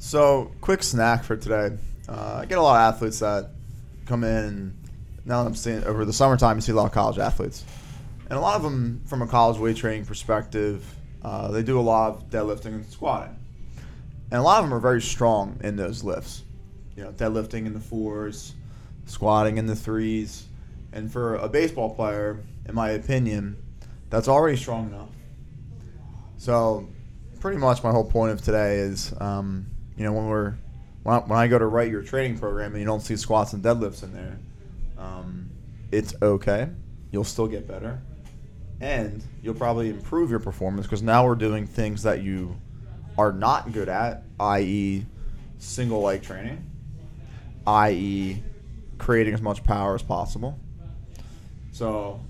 So, quick snack for today. Uh, I get a lot of athletes that come in, now that I'm seeing over the summertime, you see a lot of college athletes, and a lot of them, from a college weight training perspective, uh, they do a lot of deadlifting and squatting, and a lot of them are very strong in those lifts. You know, deadlifting in the fours, squatting in the threes, and for a baseball player, in my opinion, that's already strong enough. So, pretty much my whole point of today is, um, you know, when we're when I, when I go to write your training program and you don't see squats and deadlifts in there, um, it's okay. You'll still get better, and you'll probably improve your performance because now we're doing things that you are not good at, i.e., single leg training, i.e., creating as much power as possible. So,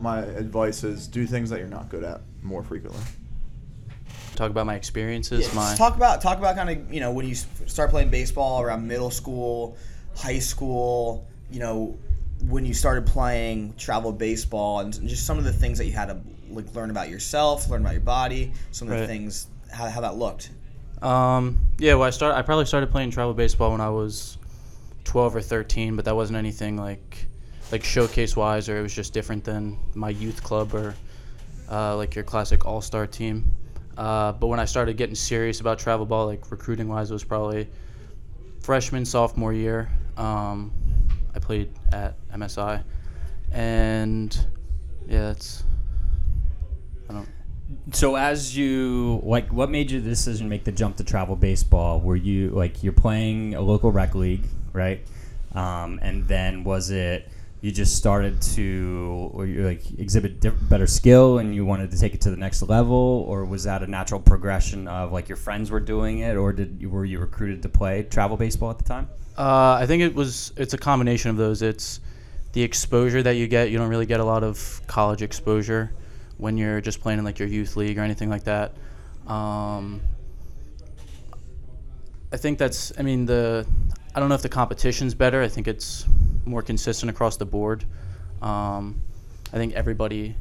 my advice is do things that you're not good at more frequently. Talk about my experiences. Yeah, my talk about talk about kind of you know when you start playing baseball around middle school, high school. You know when you started playing travel baseball and just some of the things that you had to like learn about yourself, learn about your body, some of the things how, how that looked. Um, yeah, well, I start. I probably started playing travel baseball when I was twelve or thirteen, but that wasn't anything like like showcase wise, or it was just different than my youth club or uh, like your classic all star team. Uh, but when I started getting serious about travel ball, like recruiting wise, it was probably freshman sophomore year. Um, I played at MSI, and yeah, that's. I don't. So as you like, what made you the decision to make the jump to travel baseball? Were you like you're playing a local rec league, right? Um, and then was it you just started to or you like exhibit diff- better skill and you wanted to take it to the next level, or was that a natural progression of like your friends were doing it, or did you, were you recruited to play travel baseball at the time? Uh, I think it was. It's a combination of those. It's the exposure that you get. You don't really get a lot of college exposure when you're just playing in like your youth league or anything like that. Um, I think that's. I mean the. I don't know if the competition's better. I think it's more consistent across the board. Um, I think everybody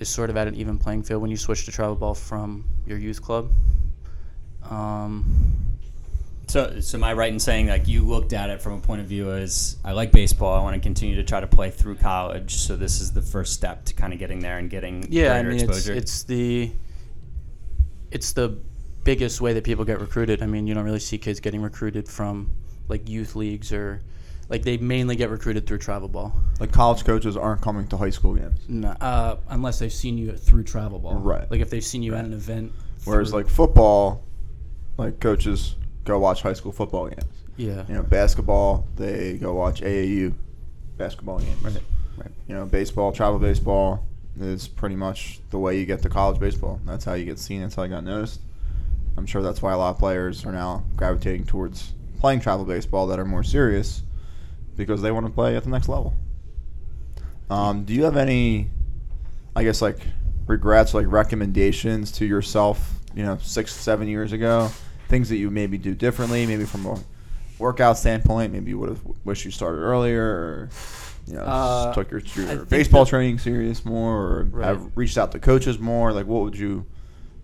is sort of at an even playing field when you switch to travel ball from your youth club. Um, So, so am I right in saying like you looked at it from a point of view as I like baseball, I want to continue to try to play through college, so this is the first step to kind of getting there and getting Yeah, I mean it's it's the it's the biggest way that people get recruited. I mean, you don't really see kids getting recruited from like youth leagues or like they mainly get recruited through travel ball. Like college coaches aren't coming to high school games. No, uh, unless they've seen you through travel ball. Right. Like if they've seen you at an event. Whereas through- like football, like coaches go watch high school football games. yeah. You know, basketball they go watch AAU basketball games. Right, right. You know, baseball, travel baseball is pretty much the way you get to college baseball. That's how you get seen. That's how you got noticed. I'm sure that's why a lot of players are now gravitating towards playing travel baseball that are more serious because they want to play at the next level. Um, do you have any, I guess, like regrets, like recommendations to yourself, you know, six, seven years ago? Things that you maybe do differently, maybe from a workout standpoint, maybe you would have wished you started earlier, or you know, Uh, took your, your baseball training serious more, or Right. have reached out to coaches more. Like, what would you,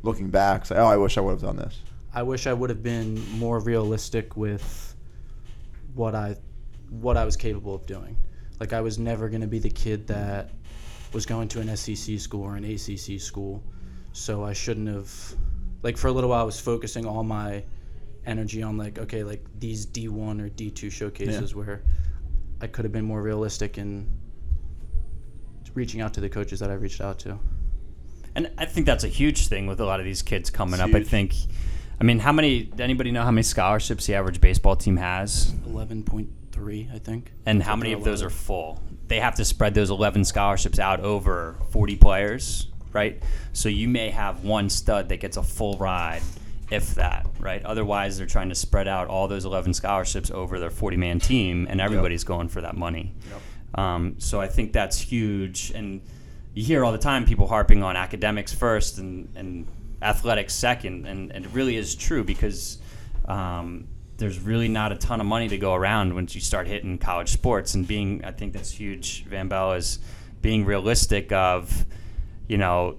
looking back, say? Oh, I wish I would have done this. I wish I would have been more realistic with what I what I was capable of doing. Like I was never going to be the kid that was going to an SEC school or an ACC school, so I shouldn't have. Like for a little while, I was focusing all my energy on like okay, like these D1 or D2 showcases where I could have been more realistic in reaching out to the coaches that I reached out to. And I think that's a huge thing with a lot of these kids coming up. I think, I mean, how many? Anybody know how many scholarships the average baseball team has, Eleven point three, I think. and how many of those are full? They have to spread those eleven scholarships out over forty players, right? So you may have one stud that gets a full ride, if that, right? Otherwise, they're trying to spread out all those eleven scholarships over their forty-man team, and everybody's going for that money. Um, so I think that's huge, and you hear all the time people harping on academics first and, and athletics second, and, and it really is true because um, there's really not a ton of money to go around once you start hitting college sports. And being, I think that's huge, Van Bell, is being realistic of, you know,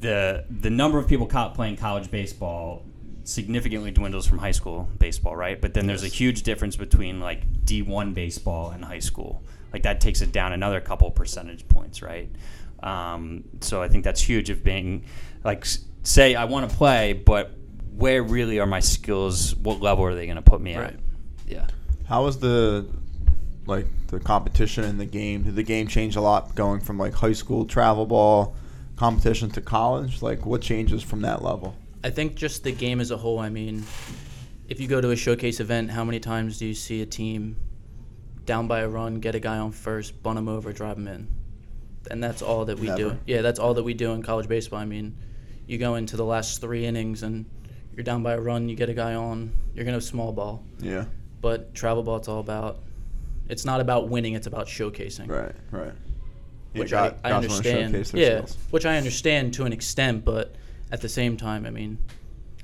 the the number of people playing college baseball significantly dwindles from high school baseball, right? But then there's a huge difference between like D1 baseball and high school. Like that takes it down another couple percentage points, right? Um, so I think that's huge of being like say I want to play, but where really are my skills? What level are they going to put me Right. at? Yeah. How was the like the competition in the game? Did the game change a lot going from like high school travel ball competition to college? Like what changes from that level? I think just the game as a whole. I mean, if you go to a showcase event, how many times do you see a team down by a run, get a guy on first, bunt him over, drive him in? And that's all that we do. Yeah, that's all that we do in college baseball. I mean, you go into the last three innings and you're down by a run, you get a guy on, you're gonna have small ball. Yeah. But travel ball, it's all about. It's not about winning; it's about showcasing. Right. Right. Which got- I, I understand. Yeah, skills. which I understand to an extent, but at the same time, I mean,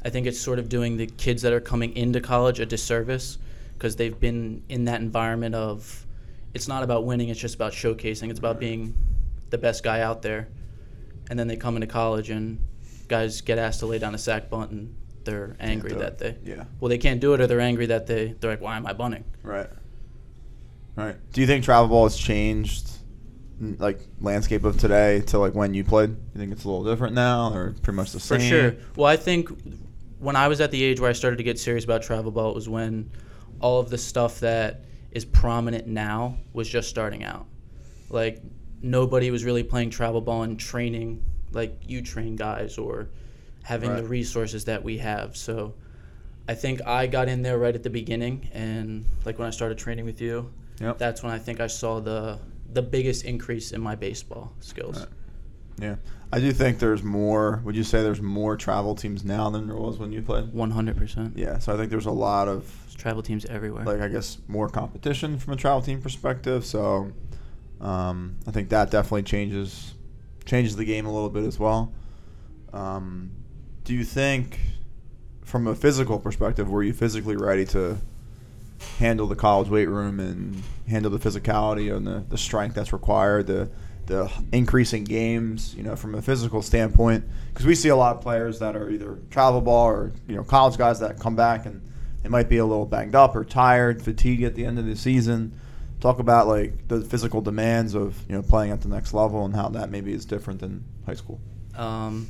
I think it's sort of doing the kids that are coming into college a disservice because they've been in that environment of it's not about winning; it's just about showcasing. It's about being the best guy out there, and then they come into college and guys get asked to lay down a sack bunt and they're angry that they Yeah. well they can't do it or they're angry that they they're like why am I bunting? Right. Right. Do you think travel ball has changed, like landscape of today to like when you played? You think it's a little different now, or pretty much the same For sure. Well, I think when I was at the age where I started to get serious about travel ball, it was when all of the stuff that is prominent now was just starting out. Like nobody was really playing travel ball and training like you train guys or having the resources that we have. So I think I got in there right at the beginning and like when I started training with you, Yep. that's when I think I saw the the biggest increase in my baseball skills. Right. Yeah. I do think there's more. Would you say there's more travel teams now than there was when you played? 100%. Yeah. So I think there's a lot of There's travel teams everywhere. like I guess more competition from a travel team perspective. So um, I think that definitely changes changes the game a little bit as well. Um, do you think, from a physical perspective, were you physically ready to handle the college weight room and handle the physicality and the, the strength that's required, the the increasing games, you know, from a physical standpoint? Because we see a lot of players that are either travel ball or you know college guys that come back and they might be a little banged up or tired, fatigued at the end of the season. Talk about like the physical demands of you know playing at the next level and how that maybe is different than high school. Um,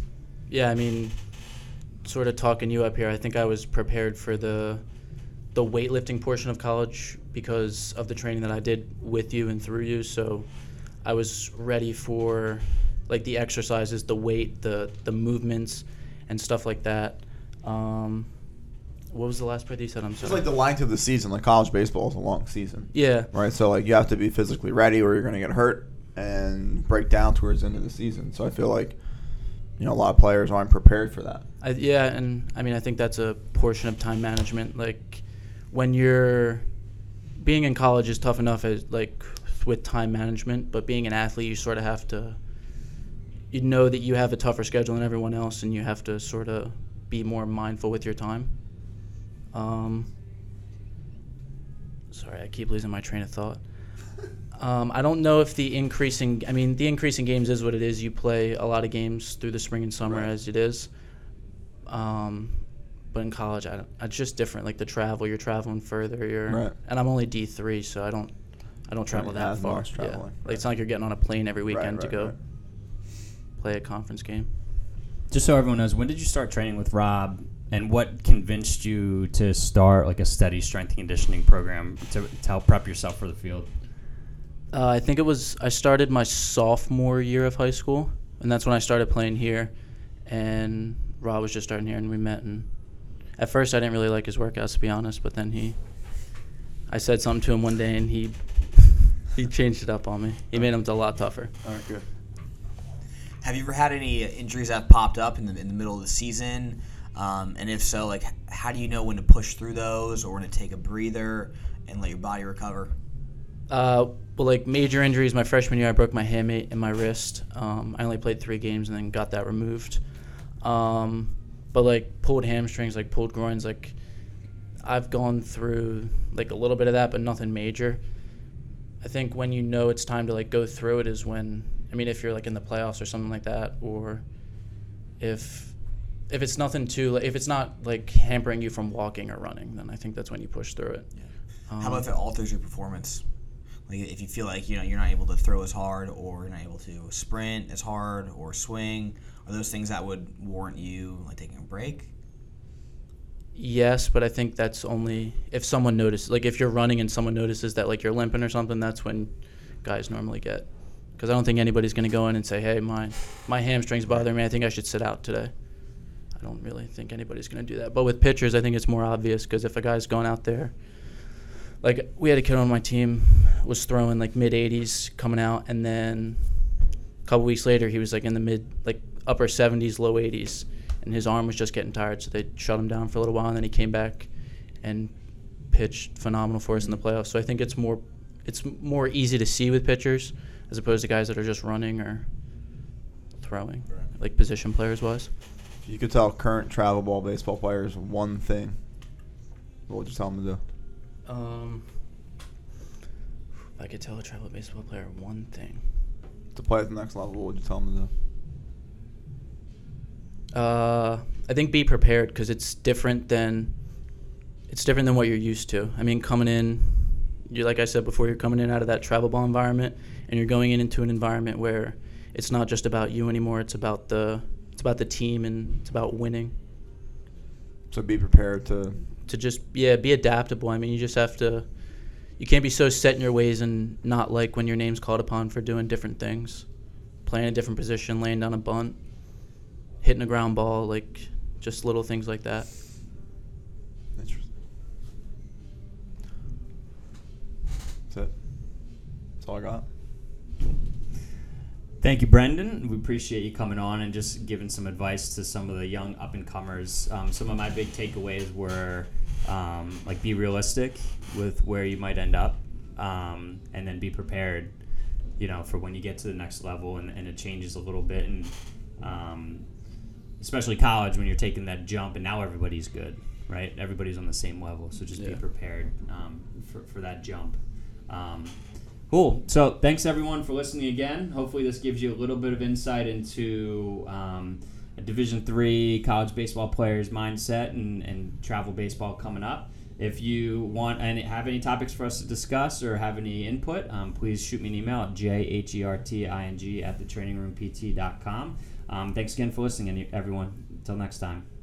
yeah, I mean, sort of talking you up here, I think I was prepared for the the weightlifting portion of college because of the training that I did with you and through you. So I was ready for like the exercises, the weight, the the movements, and stuff like that. Um, what was the last part you said? I'm sorry. It's like the length of the season, like college baseball is a long season, yeah, right? So like you have to be physically ready or you're going to get hurt and break down towards the end of the season. So I feel like you know a lot of players aren't prepared for that. I, yeah, and I mean, I think that's a portion of time management. Like, when you're being in college is tough enough as like with time management, but being an athlete, you sort of have to. You know that you have a tougher schedule than everyone else, and you have to sort of be more mindful with your time. Um, sorry, I keep losing my train of thought. Um, I don't know if the increasing, I mean, the increasing games is what it is. You play a lot of games through the spring and summer Right. as it is. Um, but in college, I don't, it's just different. Like the travel, you're traveling further. You're, Right. and I'm only D three, so I don't, I don't travel Right, that as far. much Yeah. traveling, Like right. it's not like you're getting on a plane every Right, weekend to go right. play a conference game. Just so everyone knows, when did you start training with Rob, and what convinced you to start like a steady strength and conditioning program to, to help prep yourself for the field? Uh, I think it was I started my sophomore year of high school, and that's when I started playing here. And Rob was just starting here, and we met. And at first, I didn't really like his workouts, to be honest. But then he, I said something to him one day, and he, he changed it up on me. He made them a lot tougher. All right, good. Have you ever had any injuries that popped up in the, in the middle of the season? Um, and if so, like, how do you know when to push through those or when to take a breather and let your body recover? Uh, well, like major injuries. My freshman year, I broke my hamate and my wrist. Um, I only played three games and then got that removed. Um, but like pulled hamstrings, like pulled groins, like I've gone through like a little bit of that, but nothing major. I think when you know it's time to like go through it is when I mean if you're like in the playoffs or something like that, or if if it's nothing too, if it's not like hampering you from walking or running, then I think that's when you push through it. Um, How about if it alters your performance? Like if you feel like you know you're not able to throw as hard, or you're not able to sprint as hard, or swing, are those things that would warrant you like taking a break? Yes, but I think that's only if someone notices. Like if you're running and someone notices that like you're limping or something, that's when guys normally get. Because I don't think anybody's going to go in and say, "Hey, my my hamstrings bother me. I think I should sit out today." I don't really think anybody's going to do that. But with pitchers, I think it's more obvious because if a guy's going out there, like we had a kid on my team was throwing like mid 80s coming out, and then a couple weeks later he was like in the mid like upper 70s, low 80s, and his arm was just getting tired, so they shut him down for a little while, and then he came back and pitched phenomenal for us in the playoffs. So I think it's more it's more easy to see with pitchers as opposed to guys that are just running or throwing, like position players wise. If you could tell current travel ball baseball players one thing, what would you tell them to do? Um, if I could tell a travel baseball player one thing. To play at the next level, what would you tell them to do? Uh, I think be prepared because it's different than it's different than what you're used to. I mean, coming in, you like I said before, you're coming in out of that travel ball environment, and you're going in into an environment where it's not just about you anymore. It's about the it's about the team and it's about winning. So be prepared to. To just yeah, be adaptable. I mean, you just have to. You can't be so set in your ways and not like when your name's called upon for doing different things, playing a different position, laying down a bunt, hitting a ground ball, like just little things like that. Interesting. That's it. That's all I got. Thank you, Brendan. We appreciate you coming on and just giving some advice to some of the young up and comers. Um, some of my big takeaways were um, like be realistic with where you might end up, um, and then be prepared. You know, for when you get to the next level and, and it changes a little bit, and um, especially college when you're taking that jump, and now everybody's good, right? Everybody's on the same level, so just be prepared um, for for that jump. Um, Cool. So thanks everyone for listening again. Hopefully this gives you a little bit of insight into um, a Division three college baseball player's mindset and, and travel baseball coming up. If you want and have any topics for us to discuss or have any input, um, please shoot me an email at jherting at the thetrainingroompt.com. Um, thanks again for listening, everyone. Until next time.